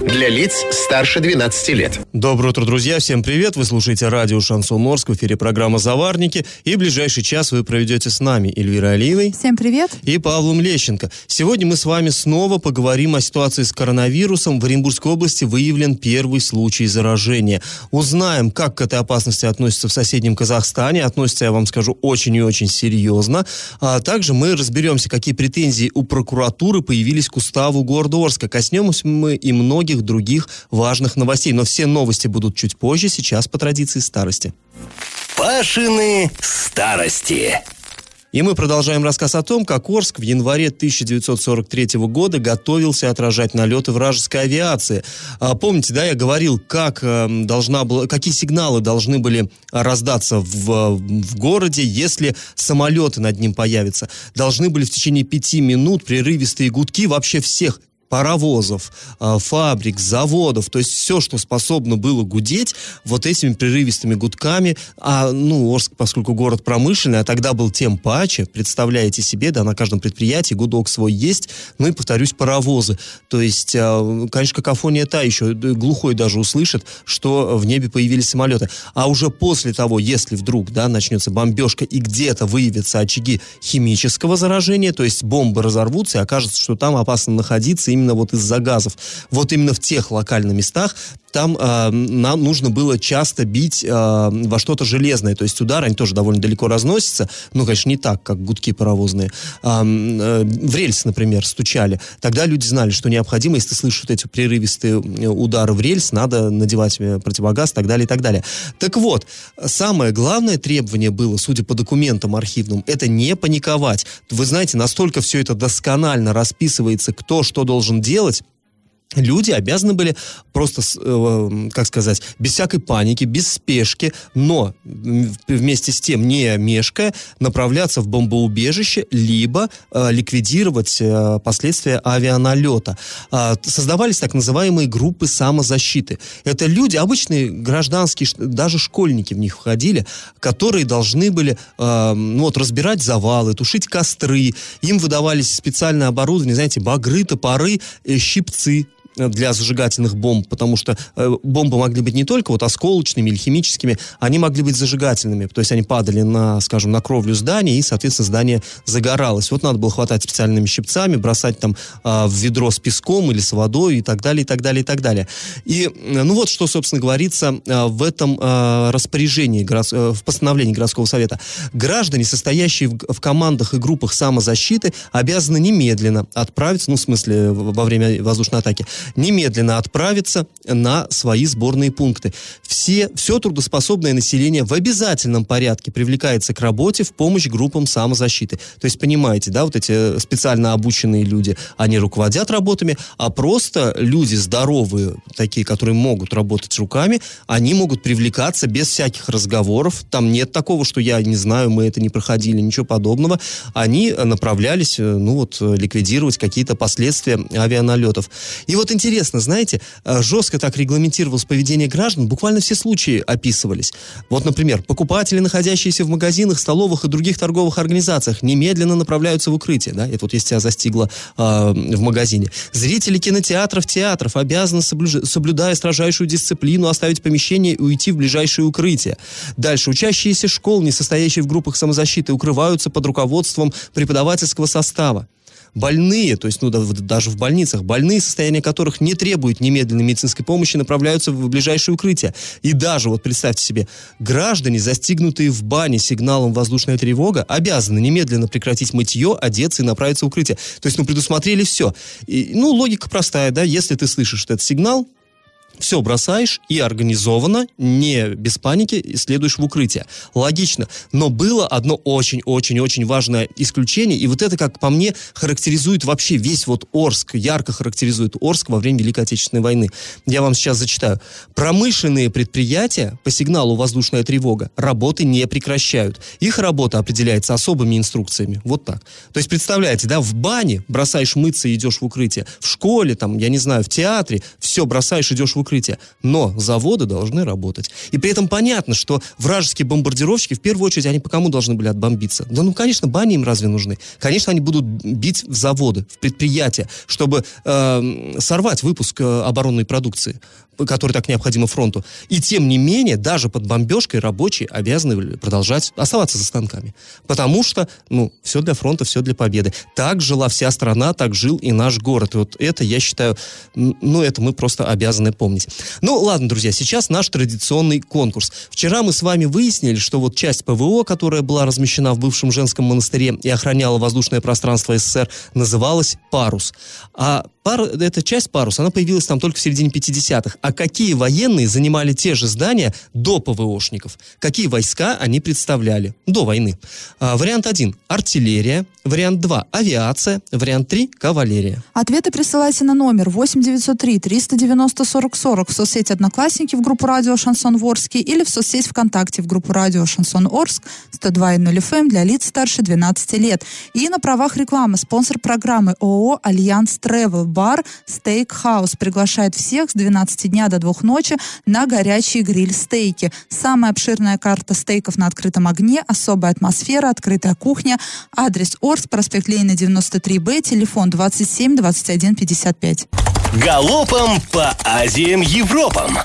Для лиц старше 12 лет. Доброе утро, друзья. Всем привет. Вы слушаете радио «Шансон Орск». В эфире программа «Заварники». И в ближайший час вы проведете с нами Эльвира Алиевой. Всем привет. И Павлом Лещенко. Сегодня мы с вами снова поговорим о ситуации с коронавирусом. В Оренбургской области выявлен первый случай заражения. Узнаем, как к этой опасности относятся в соседнем Казахстане. Относится, я вам скажу, очень и очень серьезно. А также мы разберемся, какие претензии у прокуратуры появились к уставу города Орска. Коснемся мы и многих других важных новостей. Но все новости будут чуть позже, сейчас по традиции старости. Пашины старости. И мы продолжаем рассказ о том, как Орск в январе 1943 года готовился отражать налеты вражеской авиации. А, помните, да, я говорил, как э, должна была, какие сигналы должны были раздаться в, в городе, если самолеты над ним появятся. Должны были в течение пяти минут прерывистые гудки вообще всех паровозов, а, фабрик, заводов, то есть все, что способно было гудеть вот этими прерывистыми гудками, а, ну, Орск, поскольку город промышленный, а тогда был тем паче, представляете себе, да, на каждом предприятии гудок свой есть, ну и, повторюсь, паровозы, то есть, а, конечно, какофония та еще, глухой даже услышит, что в небе появились самолеты, а уже после того, если вдруг, да, начнется бомбежка и где-то выявятся очаги химического заражения, то есть бомбы разорвутся и окажется, что там опасно находиться, именно вот из-за газов. Вот именно в тех локальных местах там э, нам нужно было часто бить э, во что-то железное. То есть удары, они тоже довольно далеко разносятся. Ну, конечно, не так, как гудки паровозные. Э, э, в рельс, например, стучали. Тогда люди знали, что необходимо, если ты слышишь вот эти прерывистые э, удары в рельс, надо надевать э, противогаз и так далее, и так далее. Так вот, самое главное требование было, судя по документам архивным, это не паниковать. Вы знаете, настолько все это досконально расписывается, кто что должен делать, люди обязаны были просто, э, как сказать, без всякой паники, без спешки, но вместе с тем, не мешкая, направляться в бомбоубежище, либо э, ликвидировать э, последствия авианалета. Э, создавались так называемые группы самозащиты. Это люди, обычные гражданские, даже школьники в них входили, которые должны были ну, вот, разбирать завалы, тушить костры. Им выдавались специальное оборудование, знаете, багры, топоры, щипцы, для зажигательных бомб, потому что э, бомбы могли быть не только вот осколочными или химическими, они могли быть зажигательными, то есть они падали на, скажем, на кровлю здания, и, соответственно, здание загоралось. Вот надо было хватать специальными щипцами, бросать там э, в ведро с песком или с водой и так далее, и так далее, и так далее. И, э, ну вот, что, собственно, говорится э, в этом э, распоряжении, город, э, в постановлении городского совета. Граждане, состоящие в, в командах и группах самозащиты, обязаны немедленно отправиться, ну, в смысле, во время воздушной атаки, немедленно отправиться на свои сборные пункты. Все, все трудоспособное население в обязательном порядке привлекается к работе в помощь группам самозащиты. То есть, понимаете, да, вот эти специально обученные люди, они руководят работами, а просто люди здоровые, такие, которые могут работать руками, они могут привлекаться без всяких разговоров. Там нет такого, что я не знаю, мы это не проходили, ничего подобного. Они направлялись, ну вот, ликвидировать какие-то последствия авианалетов. И вот интересно, знаете, э, жестко так регламентировалось поведение граждан, буквально все случаи описывались. Вот, например, покупатели, находящиеся в магазинах, столовых и других торговых организациях, немедленно направляются в укрытие, да, это вот если тебя застигло э, в магазине. Зрители кинотеатров, театров обязаны, соблюж... соблюдая строжайшую дисциплину, оставить помещение и уйти в ближайшее укрытие. Дальше, учащиеся школ, не состоящие в группах самозащиты, укрываются под руководством преподавательского состава больные, то есть ну, даже в больницах, больные, состояние которых не требует немедленной медицинской помощи, направляются в ближайшее укрытие. И даже, вот представьте себе, граждане, застигнутые в бане сигналом воздушная тревога, обязаны немедленно прекратить мытье, одеться и направиться в укрытие. То есть, ну, предусмотрели все. И, ну, логика простая, да, если ты слышишь этот сигнал, все бросаешь и организованно, не без паники, следуешь в укрытие. Логично. Но было одно очень-очень-очень важное исключение, и вот это, как по мне, характеризует вообще весь вот Орск, ярко характеризует Орск во время Великой Отечественной войны. Я вам сейчас зачитаю. Промышленные предприятия по сигналу «Воздушная тревога» работы не прекращают. Их работа определяется особыми инструкциями. Вот так. То есть, представляете, да, в бане бросаешь мыться и идешь в укрытие. В школе, там, я не знаю, в театре, все бросаешь, идешь в укрытие. Но заводы должны работать. И при этом понятно, что вражеские бомбардировщики, в первую очередь, они по кому должны были отбомбиться? Да ну, конечно, бани им разве нужны? Конечно, они будут бить в заводы, в предприятия, чтобы э, сорвать выпуск э, оборонной продукции который так необходимо фронту. И тем не менее, даже под бомбежкой рабочие обязаны продолжать оставаться за станками. Потому что, ну, все для фронта, все для победы. Так жила вся страна, так жил и наш город. И вот это, я считаю, ну, это мы просто обязаны помнить. Ну, ладно, друзья, сейчас наш традиционный конкурс. Вчера мы с вами выяснили, что вот часть ПВО, которая была размещена в бывшем женском монастыре и охраняла воздушное пространство СССР, называлась «Парус». А пар, эта часть «Парус», она появилась там только в середине 50-х а какие военные занимали те же здания до ПВОшников, какие войска они представляли до войны. А, вариант 1 – артиллерия, вариант 2 – авиация, вариант 3 – кавалерия. Ответы присылайте на номер 8903 390 40 40 в соцсети «Одноклассники» в группу радио «Шансон» в Орске или в соцсеть ВКонтакте в группу радио «Шансон Орск» 102.0 FM для лиц старше 12 лет. И на правах рекламы спонсор программы ООО «Альянс Travel» бар «Стейк-хаус» приглашает всех с 12 дней дня до двух ночи на горячие гриль-стейки. Самая обширная карта стейков на открытом огне, особая атмосфера, открытая кухня. Адрес Орск, проспект Ленина, 93Б, телефон 27 21 55. Галопом по Азиям Европам!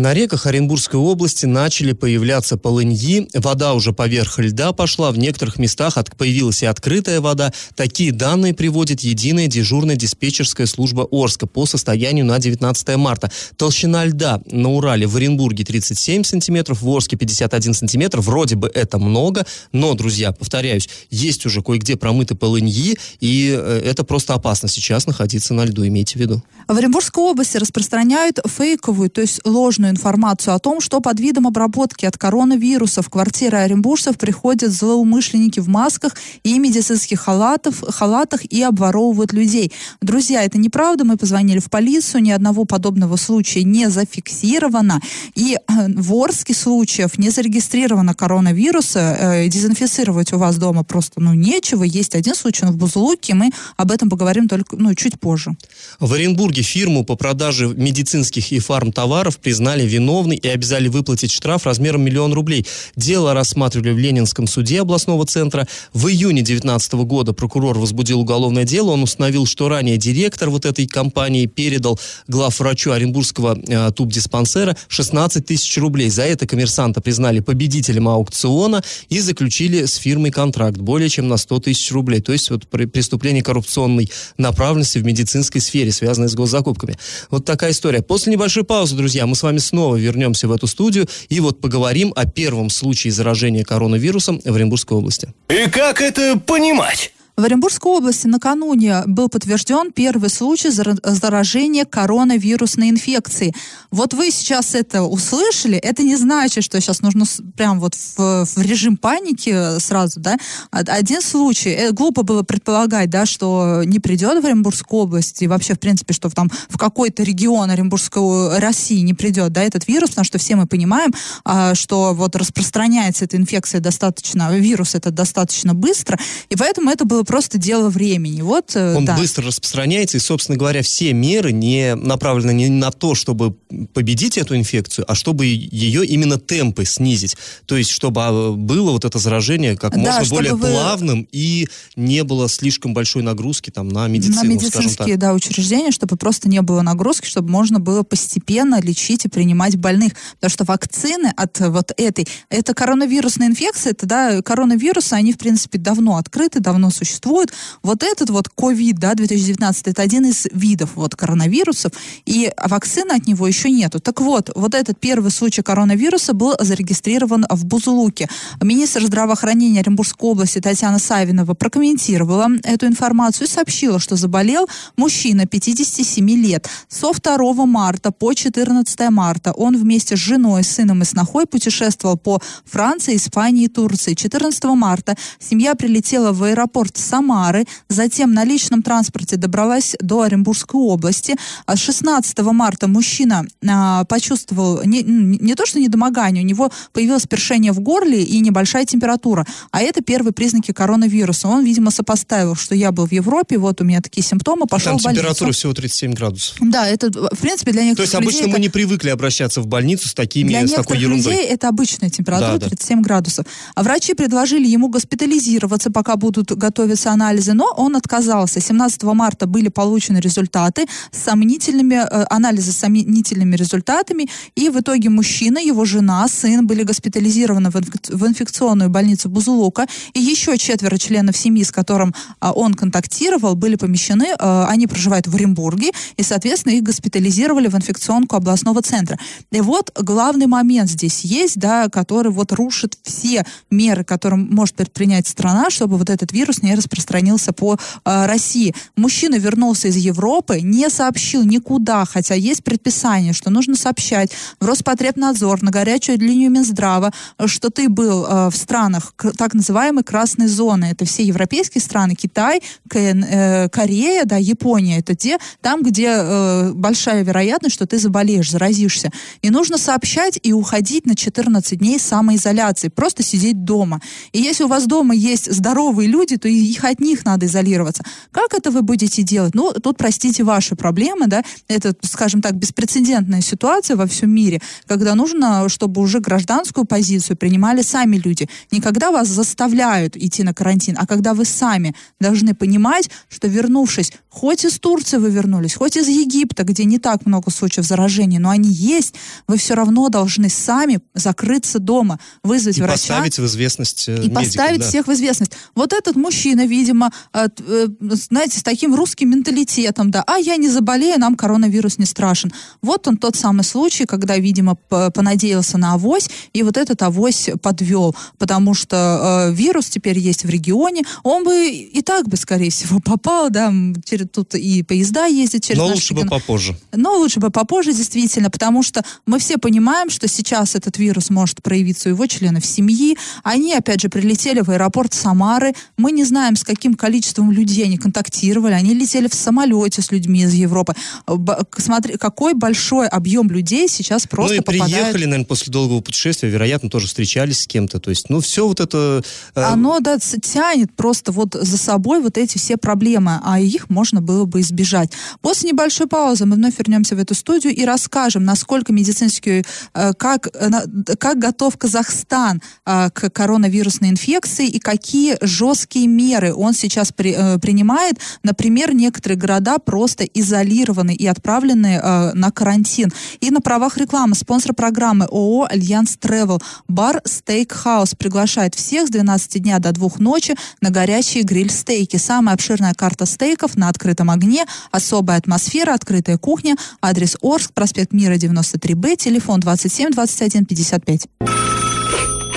На реках Оренбургской области начали появляться полыньи, вода уже поверх льда пошла, в некоторых местах от, появилась и открытая вода. Такие данные приводит единая дежурная диспетчерская служба Орска по состоянию на 19 марта. Толщина льда на Урале в Оренбурге 37 сантиметров, в Орске 51 сантиметр. Вроде бы это много, но, друзья, повторяюсь, есть уже кое-где промыты полыньи, и э, это просто опасно сейчас находиться на льду, имейте в виду. В Оренбургской области распространяют фейковую, то есть ложную ложную информацию о том, что под видом обработки от коронавируса в квартиры оренбуржцев приходят злоумышленники в масках и медицинских халатов, халатах и обворовывают людей. Друзья, это неправда. Мы позвонили в полицию, ни одного подобного случая не зафиксировано. И э, в Орске случаев не зарегистрировано коронавируса. Э, дезинфицировать у вас дома просто ну, нечего. Есть один случай в Бузулуке. Мы об этом поговорим только ну, чуть позже. В Оренбурге фирму по продаже медицинских и фармтоваров признали признали виновной и обязали выплатить штраф размером миллион рублей. Дело рассматривали в Ленинском суде областного центра. В июне 2019 года прокурор возбудил уголовное дело. Он установил, что ранее директор вот этой компании передал главврачу Оренбургского э, туб-диспансера 16 тысяч рублей. За это коммерсанта признали победителем аукциона и заключили с фирмой контракт более чем на 100 тысяч рублей. То есть вот преступление коррупционной направленности в медицинской сфере, связанное с госзакупками. Вот такая история. После небольшой паузы, друзья, мы с вами снова вернемся в эту студию и вот поговорим о первом случае заражения коронавирусом в Оренбургской области. И как это понимать? В Оренбургской области накануне был подтвержден первый случай заражения коронавирусной инфекцией. Вот вы сейчас это услышали, это не значит, что сейчас нужно прям вот в, в режим паники сразу, да. Один случай, э, глупо было предполагать, да, что не придет в Оренбургскую область и вообще, в принципе, что там в какой-то регион Оренбургской России не придет, да, этот вирус, потому что все мы понимаем, а, что вот распространяется эта инфекция достаточно, вирус это достаточно быстро, и поэтому это было просто дело времени. Вот, э, Он да. быстро распространяется, и, собственно говоря, все меры не направлены не на то, чтобы победить эту инфекцию, а чтобы ее именно темпы снизить. То есть, чтобы а, было вот это заражение как да, можно более вы... плавным и не было слишком большой нагрузки там на медицину, На медицинские, да, учреждения, чтобы просто не было нагрузки, чтобы можно было постепенно лечить и принимать больных. Потому что вакцины от вот этой, это коронавирусная инфекция, это, да, коронавирусы, они, в принципе, давно открыты, давно существуют существует. Вот этот вот COVID, да, 2019, это один из видов вот коронавирусов, и вакцины от него еще нету. Так вот, вот этот первый случай коронавируса был зарегистрирован в Бузулуке. Министр здравоохранения Оренбургской области Татьяна Савинова прокомментировала эту информацию и сообщила, что заболел мужчина 57 лет. Со 2 марта по 14 марта он вместе с женой, сыном и снохой путешествовал по Франции, Испании и Турции. 14 марта семья прилетела в аэропорт Самары, затем на личном транспорте добралась до Оренбургской области. 16 а марта мужчина а, почувствовал не, не то, что недомогание, у него появилось першение в горле и небольшая температура. А это первые признаки коронавируса. Он, видимо, сопоставил, что я был в Европе, вот у меня такие симптомы, пошел Там в больницу. температура всего 37 градусов. Да, это, в принципе, для некоторых То есть обычно людей мы это- не привыкли обращаться в больницу с такими, для с такой ерундой. людей это обычная температура Да, да. 37 градусов. А врачи предложили ему госпитализироваться, пока будут готовиться анализы, но он отказался. 17 марта были получены результаты с сомнительными, э, анализы с сомнительными результатами, и в итоге мужчина, его жена, сын были госпитализированы в инфекционную больницу Бузулука, и еще четверо членов семьи, с которым а, он контактировал, были помещены, э, они проживают в Оренбурге, и, соответственно, их госпитализировали в инфекционку областного центра. И вот главный момент здесь есть, да, который вот рушит все меры, которые может предпринять страна, чтобы вот этот вирус не распространился по э, России. Мужчина вернулся из Европы, не сообщил никуда, хотя есть предписание, что нужно сообщать в Роспотребнадзор, на горячую линию Минздрава, что ты был э, в странах так называемой красной зоны. Это все европейские страны, Китай, Кен- э, Корея, да, Япония. Это те, там, где э, большая вероятность, что ты заболеешь, заразишься. И нужно сообщать и уходить на 14 дней самоизоляции, просто сидеть дома. И если у вас дома есть здоровые люди, то и их от них надо изолироваться. Как это вы будете делать? Ну, тут, простите, ваши проблемы, да, это, скажем так, беспрецедентная ситуация во всем мире, когда нужно, чтобы уже гражданскую позицию принимали сами люди. Не когда вас заставляют идти на карантин, а когда вы сами должны понимать, что вернувшись, хоть из Турции вы вернулись, хоть из Египта, где не так много случаев заражения, но они есть, вы все равно должны сами закрыться дома, вызвать И врача. поставить в известность э, И медиков, поставить да. всех в известность. Вот этот мужчина, видимо, э, э, знаете, с таким русским менталитетом, да, а я не заболею, нам коронавирус не страшен. Вот он тот самый случай, когда, видимо, понадеялся на авось, и вот этот авось подвел, потому что э, вирус теперь есть в регионе, он бы и так бы, скорее всего, попал, да, через, тут и поезда ездят через Но лучше бы регион. попозже. Но лучше бы попозже, действительно, потому что мы все понимаем, что сейчас этот вирус может проявиться у его членов семьи. Они, опять же, прилетели в аэропорт Самары. Мы не знаем, с каким количеством людей они контактировали. Они летели в самолете с людьми из Европы. Б- к- Смотри, какой большой объем людей сейчас просто ну и попадает приехали, наверное, после долгого путешествия, вероятно, тоже встречались с кем-то. То есть, ну, все вот это... э, Оно, да, тянет просто вот за собой вот эти все проблемы, а их можно было бы избежать. После небольшой паузы мы вновь вернемся в эту студию и расскажем, насколько медицинский, э, как, э, как готов Казахстан э, к коронавирусной инфекции и какие жесткие меры он сейчас при- э, принимает. Например, некоторые города просто изолированы и отправлены э, на карантин. И на правах рекламы спонсор программы ООО «Альянс Travel бар Стейкхаус приглашает всех с 12 дня до 2 ночи на горячие гриль-стейки. Самая обширная карта стейков на открытом огне, особая атмосфера, открытая кухня, адрес Орск, проспект Мира 93Б, телефон 27 21 55.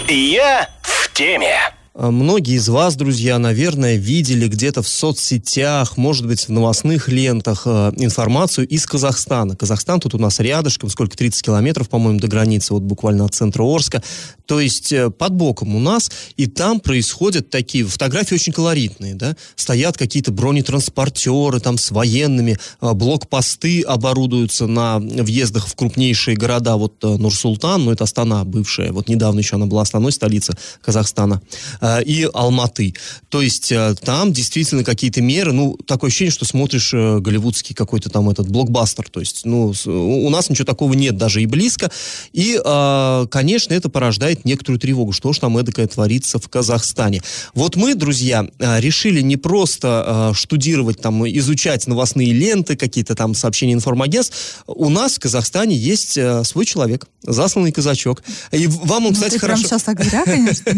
Я в теме. А Многие из вас, друзья, наверное, видели где-то в соцсетях, может быть, в новостных лентах э, информацию из Казахстана. Казахстан тут у нас рядышком, сколько, 30 километров, по-моему, до границы, вот буквально от центра Орска. То есть э, под боком у нас, и там происходят такие фотографии очень колоритные, да, стоят какие-то бронетранспортеры там с военными, э, блокпосты оборудуются на въездах в крупнейшие города, вот э, Нур-Султан, ну это Астана бывшая, вот недавно еще она была основной столицей Казахстана, э, и Алматы. То есть э, там действительно какие-то меры, ну, такое ощущение, что смотришь э, голливудский какой-то там этот блокбастер, то есть, ну, у нас ничего такого нет даже и близко, и, э, конечно, это порождает некоторую тревогу, что ж там эдакое творится в Казахстане. Вот мы, друзья, э, решили не просто э, штудировать, там, изучать новостные ленты, какие-то там сообщения информагентств, у нас в Казахстане есть э, свой человек, засланный казачок, и вам он, Ну, кстати, хорошо... прям сейчас так зря, конечно.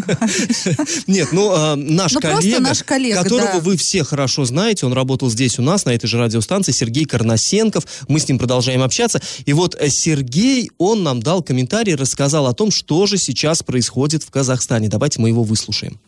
Нет, ну, а, наш Ну, коллега, наш коллега, которого да. вы все хорошо знаете, он работал здесь у нас, на этой же радиостанции, Сергей Карнасенков. Мы с ним продолжаем общаться. И вот э, Сергей, он нам дал комментарий, рассказал о том, что же сейчас происходит в Казахстане. Давайте мы его выслушаем.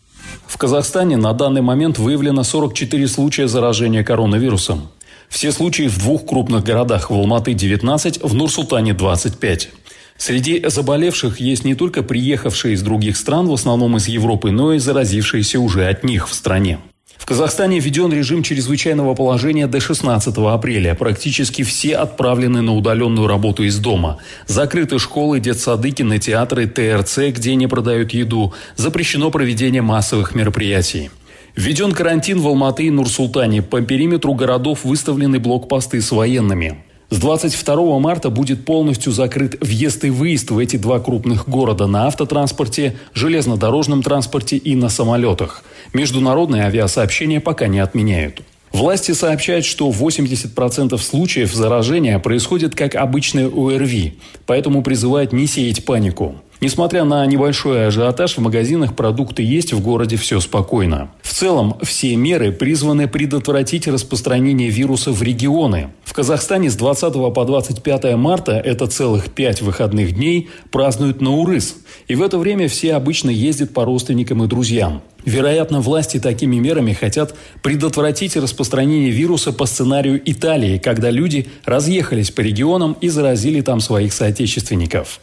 В Казахстане на данный момент выявлено 44 случая заражения коронавирусом. Все случаи в двух крупных городах – в Алматы 19, в Нур-Султане 25. Среди заболевших есть не только приехавшие из других стран, в основном из Европы, но и заразившиеся уже от них в стране. В Казахстане введен режим чрезвычайного положения до 16 апреля. Практически все отправлены на удаленную работу из дома. Закрыты школы, детсады, кинотеатры, ТРЦ, где не продают еду. Запрещено проведение массовых мероприятий. Введен карантин в Алматы и Нур-Султане. По периметру городов выставлены блокпосты с военными. С 22 марта будет полностью закрыт въезд и выезд в эти два крупных города на автотранспорте, железнодорожном транспорте и на самолетах. Международные авиасообщения пока не отменяют. Власти сообщают, что 80% случаев заражения происходит как обычное ОРВИ, поэтому призывают не сеять панику. Несмотря на небольшой ажиотаж, в магазинах продукты есть, в городе все спокойно. В целом, все меры призваны предотвратить распространение вируса в регионы. В Казахстане с 20 по 25 марта, это целых пять выходных дней, празднуют Наурыз. И в это время все обычно ездят по родственникам и друзьям. Вероятно, власти такими мерами хотят предотвратить распространение вируса по сценарию Италии, когда люди разъехались по регионам и заразили там своих соотечественников.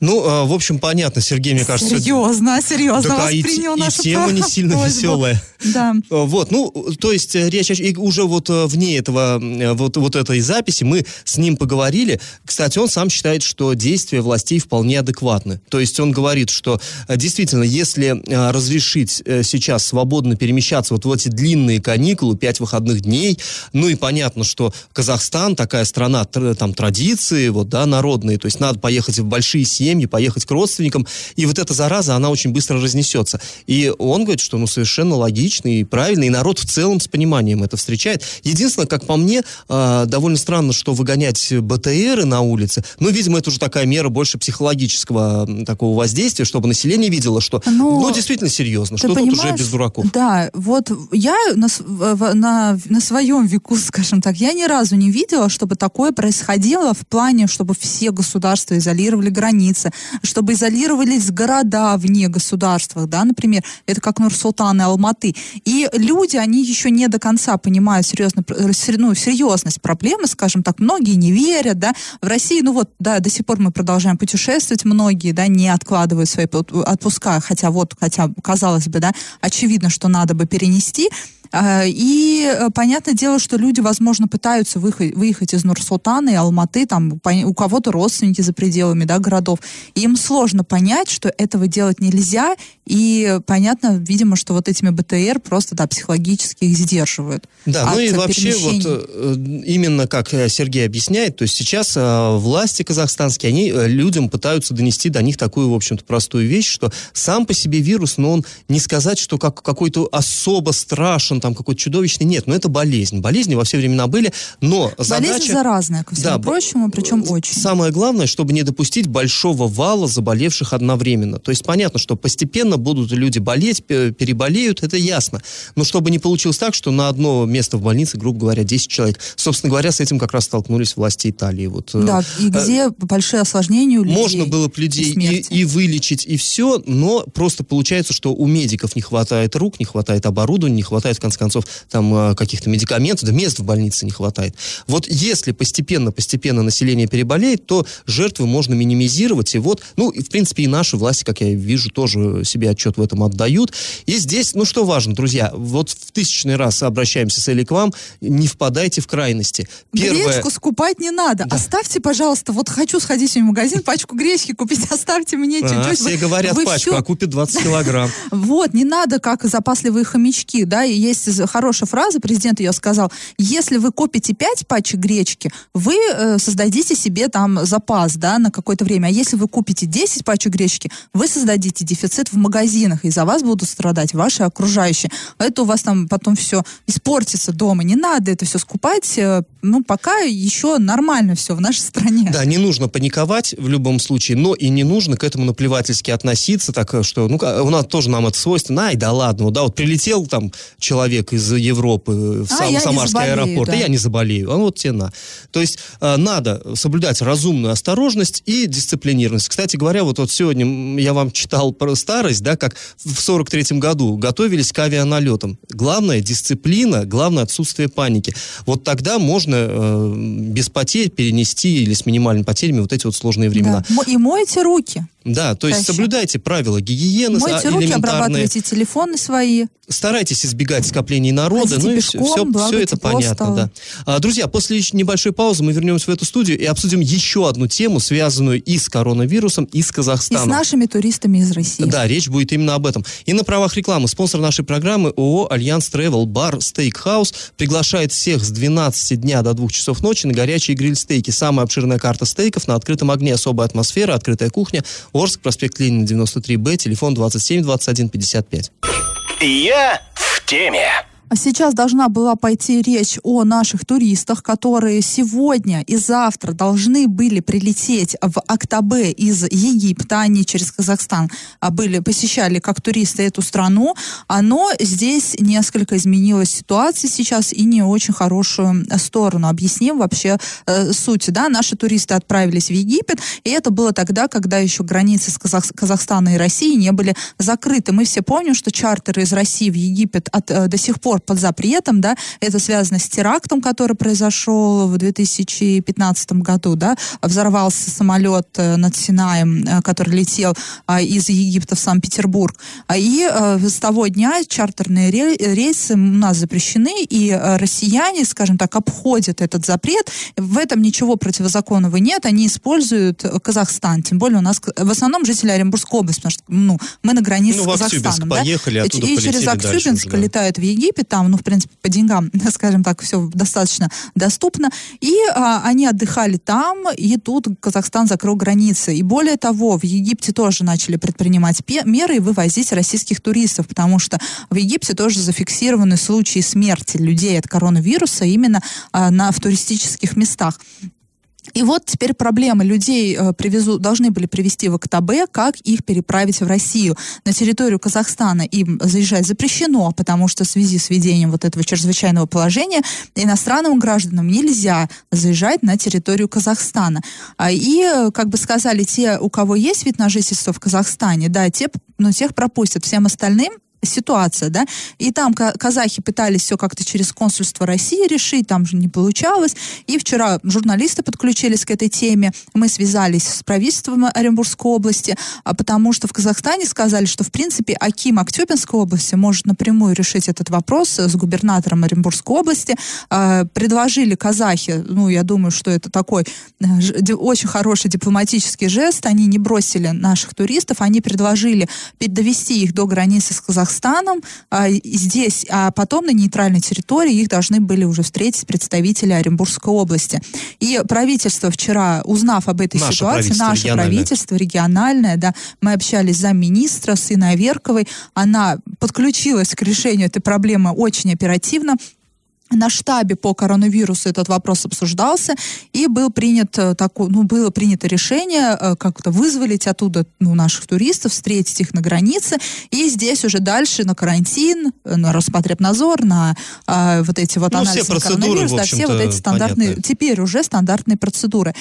Ну, а, в общем, понятно, Сергей, мне кажется... Серьезно, серьезно Так, а и, воспринял и нашу тема не сильно просьбу. веселая. Да. А, Вот, ну, то есть э, речь и уже вот э, вне этого, э, вот, вот этой записи мы с ним поговорили. Кстати, он сам считает, что действия властей вполне адекватны. То есть он говорит, что э, действительно, если э, разрешить э, сейчас свободно перемещаться вот в эти длинные каникулы, пять выходных дней, ну и понятно, что Казахстан такая страна, тр- там традиции, вот, да, народные, то есть надо поехать в большие семьи, поехать к родственникам, и вот эта зараза, она очень быстро разнесется. И он говорит, что ну совершенно логично и правильно, и народ в целом с пониманием это встречает. Единственное, как по мне, э, довольно странно, что выгонять БТРы на улице, ну, видимо, это уже такая мера больше психологического такого воздействия, чтобы население видело, что, Ну, ну, действительно серьезно, что тут уже без дураков. Да, вот я на, на, на своем веку, скажем так, я ни разу не видела, чтобы такое происходило в плане, чтобы все государства изолировали границы, чтобы изолировались города вне государства, да, например, это как Нур-Султан и Алматы. И люди, они еще не до конца понимают серьезно, ну, серьезность проблемы, скажем так, многие не верят, да, в России, ну вот, да, до сих пор мы продолжаем путешествовать, многие, да, не откладывают свои отпуска, хотя вот, хотя, казалось бы, да, очевидно, что надо бы перенести, И э, понятное дело, что люди, возможно, пытаются выехать, выехать из Нур-Султана и Алматы, там у кого-то родственники за пределами да, городов. И им сложно понять, что этого делать нельзя. И понятно, видимо, что вот этими БТР просто да, психологически их сдерживают. Да, ну и вообще вот э, именно как э, Сергей объясняет, то есть сейчас э, власти казахстанские, они э, людям пытаются донести до них такую, в общем-то, простую вещь, что сам по себе вирус, но он не сказать, что как какой-то особо страшен, там какой-то чудовищный, нет, но это болезнь. Болезни во все времена были, но Болезнь задача... заразная, ко всему Да, прочему, причем э, очень. Самое главное, чтобы не допустить большого вала заболевших одновременно. То есть понятно, что постепенно будут люди болеть, пе- переболеют, это ясно. Но чтобы не получилось так, что на одно место в больнице, грубо говоря, 10 человек. Собственно говоря, с этим как раз столкнулись власти Италии. Вот, э, Да, и э, где большие осложнения у людей. можно было бы людей и и, вылечить, и все, но просто получается, что у медиков не хватает рук, не хватает оборудования, не хватает, конце концов, там э, каких-то медикаментов, да мест в больнице не хватает. Вот если постепенно-постепенно население переболеет, то жертвы можно минимизировать, и вот, ну, и, в принципе, и наши власти, как я вижу, тоже себе отчет в этом отдают. И здесь, ну, что важно, друзья, вот в тысячный раз обращаемся с Элей к вам, не впадайте в крайности. Гречку скупать не надо. Оставьте, пожалуйста, вот хочу сходить в магазин, пачку гречки купить, оставьте мне А, чуть-чуть. все говорят вы пачку, всё- а купят 20 килограмм. Вот, не надо, как запасливые хомячки, да, и есть есть хорошая фраза, президент ее сказал, если вы купите 5 пачек гречки, вы э, создадите себе там запас, да, на какое-то время. А если вы купите 10 пачек гречки, вы создадите дефицит в магазинах, и за вас будут страдать ваши окружающие. Это у вас там потом все испортится дома. Не надо это все скупать. Э, ну, пока еще нормально все в нашей стране. Да, не нужно паниковать в любом случае, но и не нужно к этому наплевательски относиться, так э, что, ну, у нас тоже нам это свойственно, ай, да ладно, да, вот прилетел там человек из Европы в А, сам, Самарский заболею, аэропорт, да. и я не заболею, а вот тебе на. То есть э, надо соблюдать разумную осторожность и дисциплинированность. Кстати говоря, вот, вот сегодня я вам читал про старость, да, как в 43 году готовились к авианалетам. Главное дисциплина, главное отсутствие паники. Вот тогда можно э, без потерь перенести или с минимальными потерями вот эти вот сложные времена. Да. И мойте руки. Да, то есть Чаще. соблюдайте правила гигиены, Мойте а, руки, обрабатывайте телефоны свои. Старайтесь избегать скоплений народа, Ходите ну и пешком, все, благо это понятно, стало. да. А, друзья, после небольшой паузы мы вернемся в эту студию и обсудим еще одну тему, связанную и с коронавирусом, и с И Казахстаном. с нашими туристами из России. Да, речь будет именно об этом. И на правах рекламы спонсор нашей программы ООО «Альянс Travel Бар Стейкхаус» приглашает всех с 12 дня до 2 часов ночи на горячие гриль-стейки. Самая обширная карта стейков на открытом огне, особая атмосфера, открытая кухня. Орск, проспект Ленина, 93Б, телефон 27 21 55. Я в теме. А Сейчас должна была пойти речь о наших туристах, которые сегодня и завтра должны были прилететь в Актабе из Египта. Они через Казахстан а, были, посещали как туристы эту страну. Но здесь несколько изменилась ситуация сейчас и не очень хорошую сторону. Объясним вообще э, суть. Да? Наши туристы отправились в Египет, и это было тогда, когда еще границы с Казах- Казахстана и России не были закрыты. Мы все помним, что чартеры из России в Египет от, э, до сих пор под запретом, да, это связано с терактом, который произошел в 2015 году, да, взорвался самолет э, над Синаем, э, который летел а, из Египта в Санкт-Петербург. А, И э, с того дня чартерные ре- рейсы у нас запрещены, и россияне, скажем так, обходят этот запрет. В этом ничего противозаконного нет, они используют Казахстан, тем более у нас в основном жители Оренбургской области, потому что ну, мы на границе Ну, с в Аксюбинск Казахстаном. да. поехали, оттуда и через Аксюбинск уже, да. летают в Египет, там, ну, в принципе, по деньгам, скажем так, все достаточно доступно. И а, они отдыхали там, и тут Казахстан закрыл границы. И более того, в Египте тоже начали предпринимать меры и вывозить российских туристов, потому что в Египте тоже зафиксированы случаи смерти людей от коронавируса именно а, на, в туристических местах. И вот теперь проблема. Людей э, привезу, должны были привезти в Актабе, как их переправить в Россию. На территорию Казахстана им заезжать запрещено, потому что в связи с введением вот этого чрезвычайного положения иностранным гражданам нельзя заезжать на территорию Казахстана. А, И, э, как бы сказали, те, у кого есть вид на жительство в Казахстане, да, те, ну, тех пропустят. Всем остальным ситуация, да, и там ка- казахи пытались все как-то через консульство России решить, там же не получалось, и вчера журналисты подключились к этой теме, мы связались с правительством Оренбургской области, а потому что в Казахстане сказали, что в принципе Аким Актюбинской области может напрямую решить этот вопрос с губернатором Оренбургской области, А, предложили казахи, ну, я думаю, что это такой э, очень хороший дипломатический жест, они не бросили наших туристов, они предложили довести их до границы с Казахстаном а, и здесь, а потом на нейтральной территории их должны были уже встретить представители Оренбургской области. И правительство вчера, узнав об этой Наше ситуации, правительство наше региональное. правительство региональное, да, мы общались с замминистра, с Инной Аверковой, она подключилась к решению этой проблемы очень оперативно, на штабе по коронавирусу этот вопрос обсуждался, и был принят э, такой, ну, было принято решение э, как-то вызволить оттуда ну, наших туристов, встретить их на границе, и здесь уже дальше на карантин, э, на Роспотребнадзор, на а, вот эти вот Ну, все анализы на процедуры, коронавирус, в да, все вот эти стандартные, понятны. теперь уже стандартные процедуры.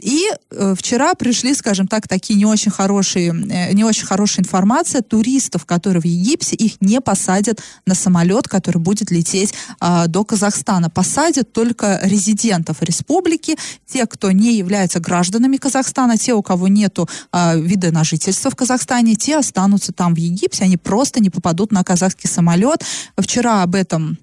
И э, вчера пришли, скажем так, такие не очень хорошие, э, не очень хорошая информация. Туристов, которые в Египте, их не посадят на самолет, который будет лететь а, до Казахстана. Посадят только резидентов республики, те, кто не являются гражданами Казахстана, те, у кого нету а, вида на жительство в Казахстане, те останутся там в Египте, они просто не попадут на казахский самолет. Вчера об этом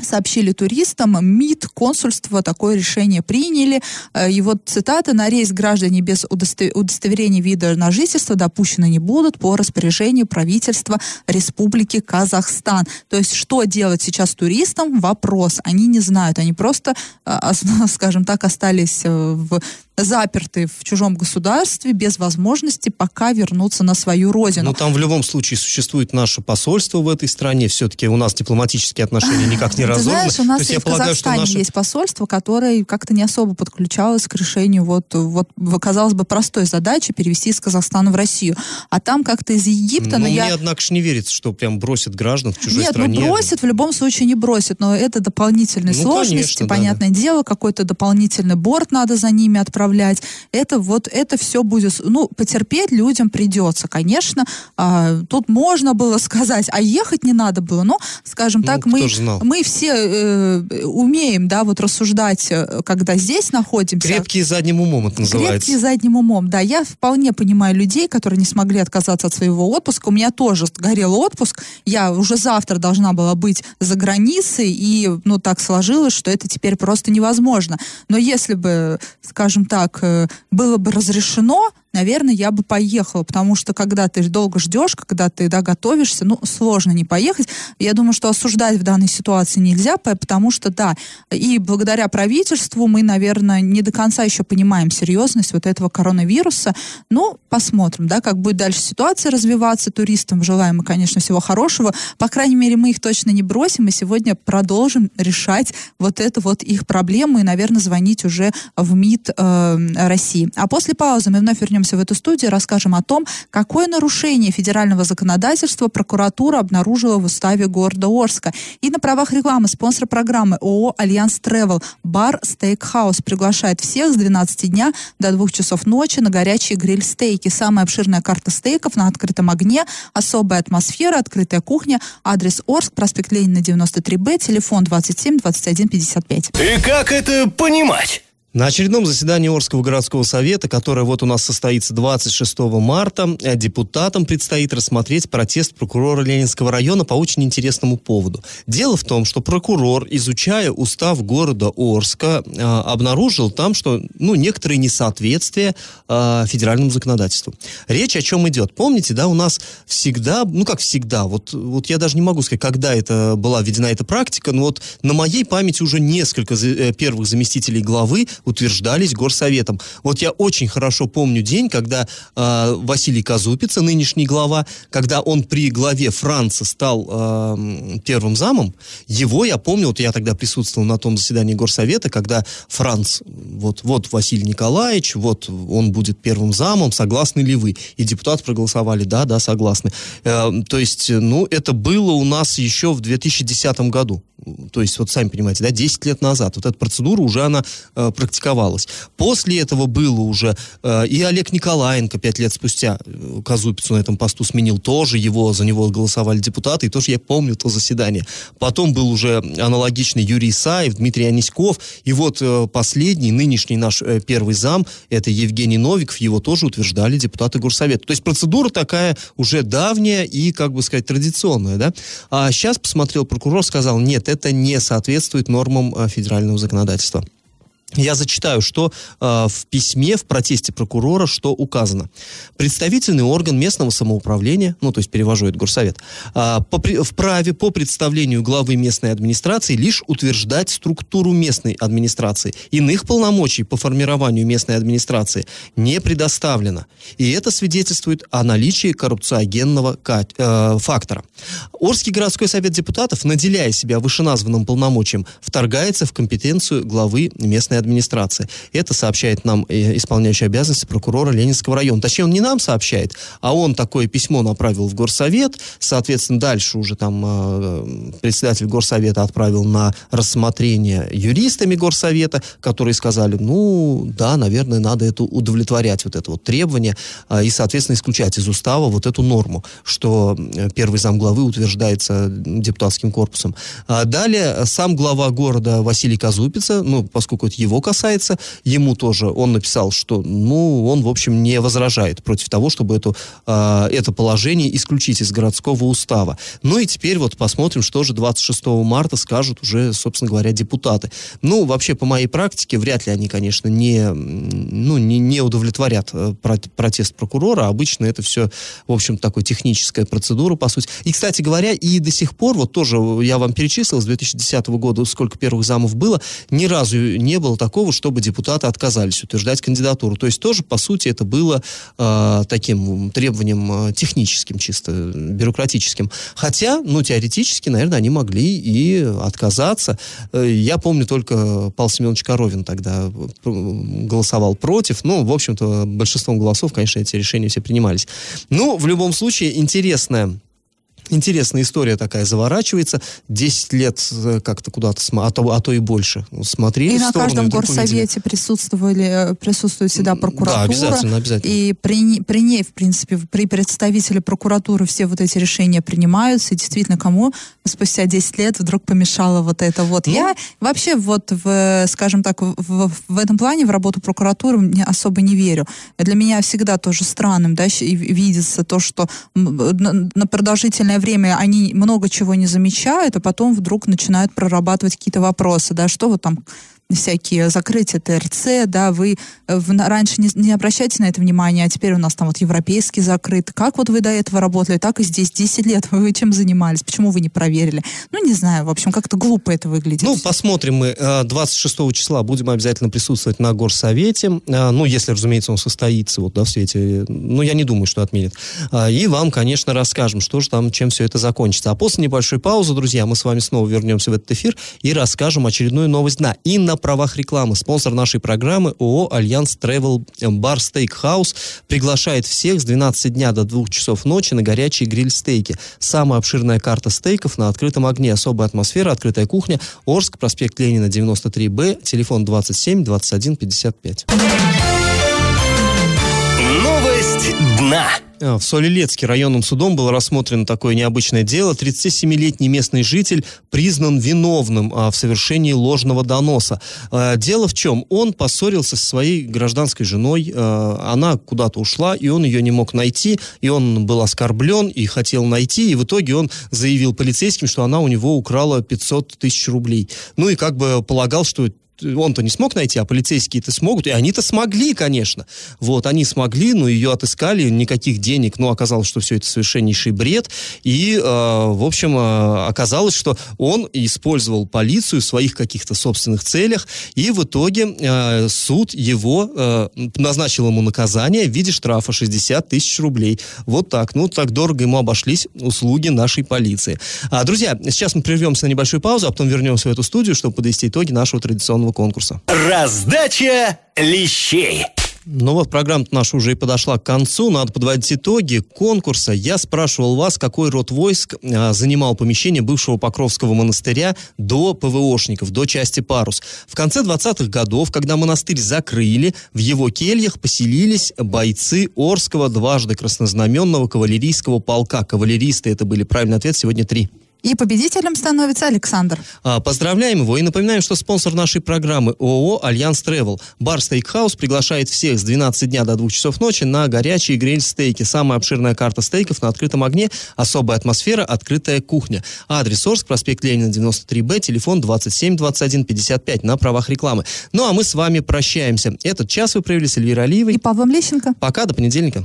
сообщили туристам, МИД, консульство такое решение приняли. Э, и вот цитата, на рейс граждане без удостоверения вида на жительство допущены не будут по распоряжению правительства Республики Казахстан. То есть, что делать сейчас туристам? Вопрос. Они не знают. Они просто, э, скажем так, остались э, в заперты в чужом государстве без возможности пока вернуться на свою родину. Но там в любом случае существует наше посольство в этой стране. Все-таки у нас дипломатические отношения никак не разорваны. Ты знаешь, у нас есть в Казахстане наше... есть посольство, которое как-то не особо подключалось к решению вот, вот казалось бы, простой задачи перевести из Казахстана в Россию. А там как-то из Египта... Но, но мне, я... однако, не верится, что прям бросят граждан в чужой Нет, стране. Нет, ну бросят, в любом случае не бросят, но это дополнительные ну, сложности, конечно, понятное да, да. дело, какой-то дополнительный борт надо за ними отправить отправлять. Это вот, это все будет, ну, потерпеть людям придется, конечно. А, тут можно было сказать, а ехать не надо было, но, скажем ну, так, мы, мы все э, умеем, да, вот рассуждать, э, когда здесь находимся. Крепкие задним умом это называется. Крепкие задним умом, да. Я вполне понимаю людей, которые не смогли отказаться от своего отпуска. У меня тоже горел отпуск. Я уже завтра должна была быть за границей, и, ну, так сложилось, что это теперь просто невозможно. Но если бы, скажем так, так э, было бы разрешено, наверное, я бы поехала, потому что когда ты долго ждешь, когда ты да, готовишься, ну, сложно не поехать. Я думаю, что осуждать в данной ситуации нельзя, потому что, да, и благодаря правительству мы, наверное, не до конца еще понимаем серьезность вот этого коронавируса. Ну, посмотрим, да, как будет дальше ситуация развиваться. Туристам желаем мы, конечно, всего хорошего. По крайней мере, мы их точно не бросим, и сегодня продолжим решать вот эту вот их проблему и, наверное, звонить уже в МИД э, России. А после паузы мы вновь вернемся вернемся в эту студию, расскажем о том, какое нарушение федерального законодательства прокуратура обнаружила в уставе города Орска. И на правах рекламы спонсор программы ООО «Альянс Travel» бар «Стейкхаус» приглашает всех с 12 дня до 2 часов ночи на горячие гриль-стейки. Самая обширная карта стейков на открытом огне, особая атмосфера, открытая кухня, адрес Орск, проспект Ленина, 93Б, телефон 27 21 55. И как это понимать? На очередном заседании Орского городского совета, которое вот у нас состоится 26 марта, э, депутатам предстоит рассмотреть протест прокурора Ленинского района по очень интересному поводу. Дело в том, что прокурор, изучая устав города Орска, э, обнаружил там, что ну, некоторые несоответствия э, федеральному законодательству. Речь о чем идет? Помните, да, у нас всегда, ну как всегда, вот, вот я даже не могу сказать, когда это была введена эта практика, но вот на моей памяти уже несколько первых заместителей главы утверждались горсоветом. Вот я очень хорошо помню день, когда э, Василий Казупица, нынешний глава, когда он при главе Франца стал э, первым замом, его я помню, вот я тогда присутствовал на том заседании горсовета, когда Франц, вот, вот Василий Николаевич, вот он будет первым замом, согласны ли вы? И депутаты проголосовали, да, да, согласны. Э, то есть, ну, это было у нас еще в 2010 году. То есть, вот сами понимаете, да, 10 лет назад. Вот эта процедура уже она э, практиковалась. После этого было уже э, и Олег Николаенко 5 лет спустя э, Казупицу на этом посту сменил. Тоже его, за него голосовали депутаты. И тоже я помню то заседание. Потом был уже аналогичный Юрий Исаев, Дмитрий Аниськов. И вот э, последний, нынешний наш э, первый зам, это Евгений Новиков. Его тоже утверждали депутаты Горсовета. То есть процедура такая уже давняя и, как бы сказать, традиционная. Да? А сейчас посмотрел прокурор, сказал, нет, это не соответствует нормам э, федерального законодательства. Я зачитаю, что э, в письме, в протесте прокурора, что указано. Представительный орган местного самоуправления, ну, то есть перевожу это горсовет, э, по, вправе по представлению главы местной администрации лишь утверждать структуру местной администрации. Иных полномочий по формированию местной администрации не предоставлено. И это свидетельствует о наличии коррупциогенного э, фактора. Орский городской совет депутатов, наделяя себя вышеназванным полномочием, вторгается в компетенцию главы местной администрации администрации. Это сообщает нам исполняющий обязанности прокурора Ленинского района. Точнее, он не нам сообщает, а он такое письмо направил в горсовет, соответственно, дальше уже там э, председатель горсовета отправил на рассмотрение юристами горсовета, которые сказали, ну, да, наверное, надо это удовлетворять, вот это вот требование, э, и, соответственно, исключать из устава вот эту норму, что э, первый зам главы утверждается депутатским корпусом. А далее сам глава города Василий Казупица, ну, поскольку это его его касается. Ему тоже он написал, что, ну, он, в общем, не возражает против того, чтобы эту, э, это положение исключить из городского устава. Ну и теперь вот посмотрим, что же 26 марта скажут уже, собственно говоря, депутаты. Ну, вообще, по моей практике, вряд ли они, конечно, не, ну, не, не удовлетворят э, протест прокурора. Обычно это все, в общем, такой техническая процедура, по сути. И, кстати говоря, и до сих пор, вот тоже я вам перечислил, с 2010 года сколько первых замов было, ни разу не было такого, чтобы депутаты отказались утверждать кандидатуру. То есть тоже, по сути, это было э, таким требованием э, техническим, чисто бюрократическим. Хотя, ну, теоретически, наверное, они могли и отказаться. Э, я помню только Павел Семенович Коровин тогда голосовал против. Ну, в общем-то, большинством голосов, конечно, эти решения все принимались. Ну, в любом случае, интересная Интересная история такая заворачивается. Десять лет э, как-то куда-то, а то, а то и больше смотрели И на каждом горсовете присутствовали, э, присутствует всегда прокуратура. Да, обязательно, обязательно. И при, при ней, в принципе, при представителе прокуратуры все вот эти решения принимаются. И действительно, кому спустя 10 лет вдруг помешало вот это вот. Ну, Я вообще вот, в, скажем так, в, в этом плане в работу прокуратуры особо не верю. Для меня всегда тоже странным да, видится то, что на продолжительное длительное время они много чего не замечают, а потом вдруг начинают прорабатывать какие-то вопросы, да, что вот там всякие закрытия ТРЦ, да, вы э, в, раньше не, не обращайте на это внимание, а теперь у нас там вот европейский закрыт. Как вот вы до этого работали, так и здесь 10 лет вы чем занимались, почему вы не проверили? Ну, не знаю, в общем, как-то глупо это выглядит. Ну, посмотрим мы. 26 э, числа будем обязательно присутствовать на горсовете, э, ну, если, разумеется, он состоится вот, да, в свете, ну, я не думаю, что отменят. И вам, конечно, расскажем, что же там, чем все это закончится. А после небольшой паузы, друзья, мы с вами снова вернемся в этот эфир и расскажем очередную новость дня. И на правах рекламы. Спонсор нашей программы ООО «Альянс Travel Bar Steakhouse» приглашает всех с 12 дня до 2 часов ночи на горячие гриль-стейки. Самая обширная карта стейков на открытом огне. Особая атмосфера, открытая кухня. Орск, проспект Ленина, 93Б, телефон 27 21 55. Новость дна. А, в Солилецке районным судом было рассмотрено такое необычное дело. 37-летний местный житель признан виновным а, в совершении ложного доноса. А, дело в чем? Он поссорился со своей гражданской женой. Она куда-то ушла, и он ее не мог найти. И он был оскорблен и хотел найти. И в итоге он заявил полицейским, что она у него украла 500 тысяч рублей. Ну и как бы полагал, что он-то не смог найти, а полицейские-то смогут, и они-то смогли, конечно. Вот, они смогли, но ее отыскали, никаких денег, но оказалось, что все это совершеннейший бред, и, э, в общем, э, оказалось, что он использовал полицию в своих каких-то собственных целях, и в итоге э, суд его э, назначил ему наказание в виде штрафа 60 тысяч рублей. Вот так, ну, так дорого ему обошлись услуги нашей полиции. А, друзья, сейчас мы прервемся на небольшую паузу, а потом вернемся в эту студию, чтобы подвести итоги нашего традиционного данного конкурса. Раздача лещей. Ну вот, программа наша уже и подошла к концу. Надо подводить итоги конкурса. Я спрашивал вас, какой род войск а, занимал помещение бывшего Покровского монастыря до ПВОшников, до части «Парус». В конце 20-х годов, когда монастырь закрыли, в его кельях поселились бойцы Орского дважды краснознаменного кавалерийского полка. Кавалеристы, это были правильный ответ, сегодня три. И победителем становится Александр. А, поздравляем его и напоминаем, что спонсор нашей программы ООО «Альянс Travel». Бар Стейкхаус приглашает всех с 12 дня до 2 часов ночи на горячие гриль-стейки. Самая обширная карта стейков на открытом огне, особая атмосфера, открытая кухня. Адрес Орск, проспект Ленина, 93Б, телефон 27 21 55 на правах рекламы. Ну а мы с вами прощаемся. Этот час вы провели с Эльвирой Алиевой. И Павлом Лещенко. Пока, до понедельника.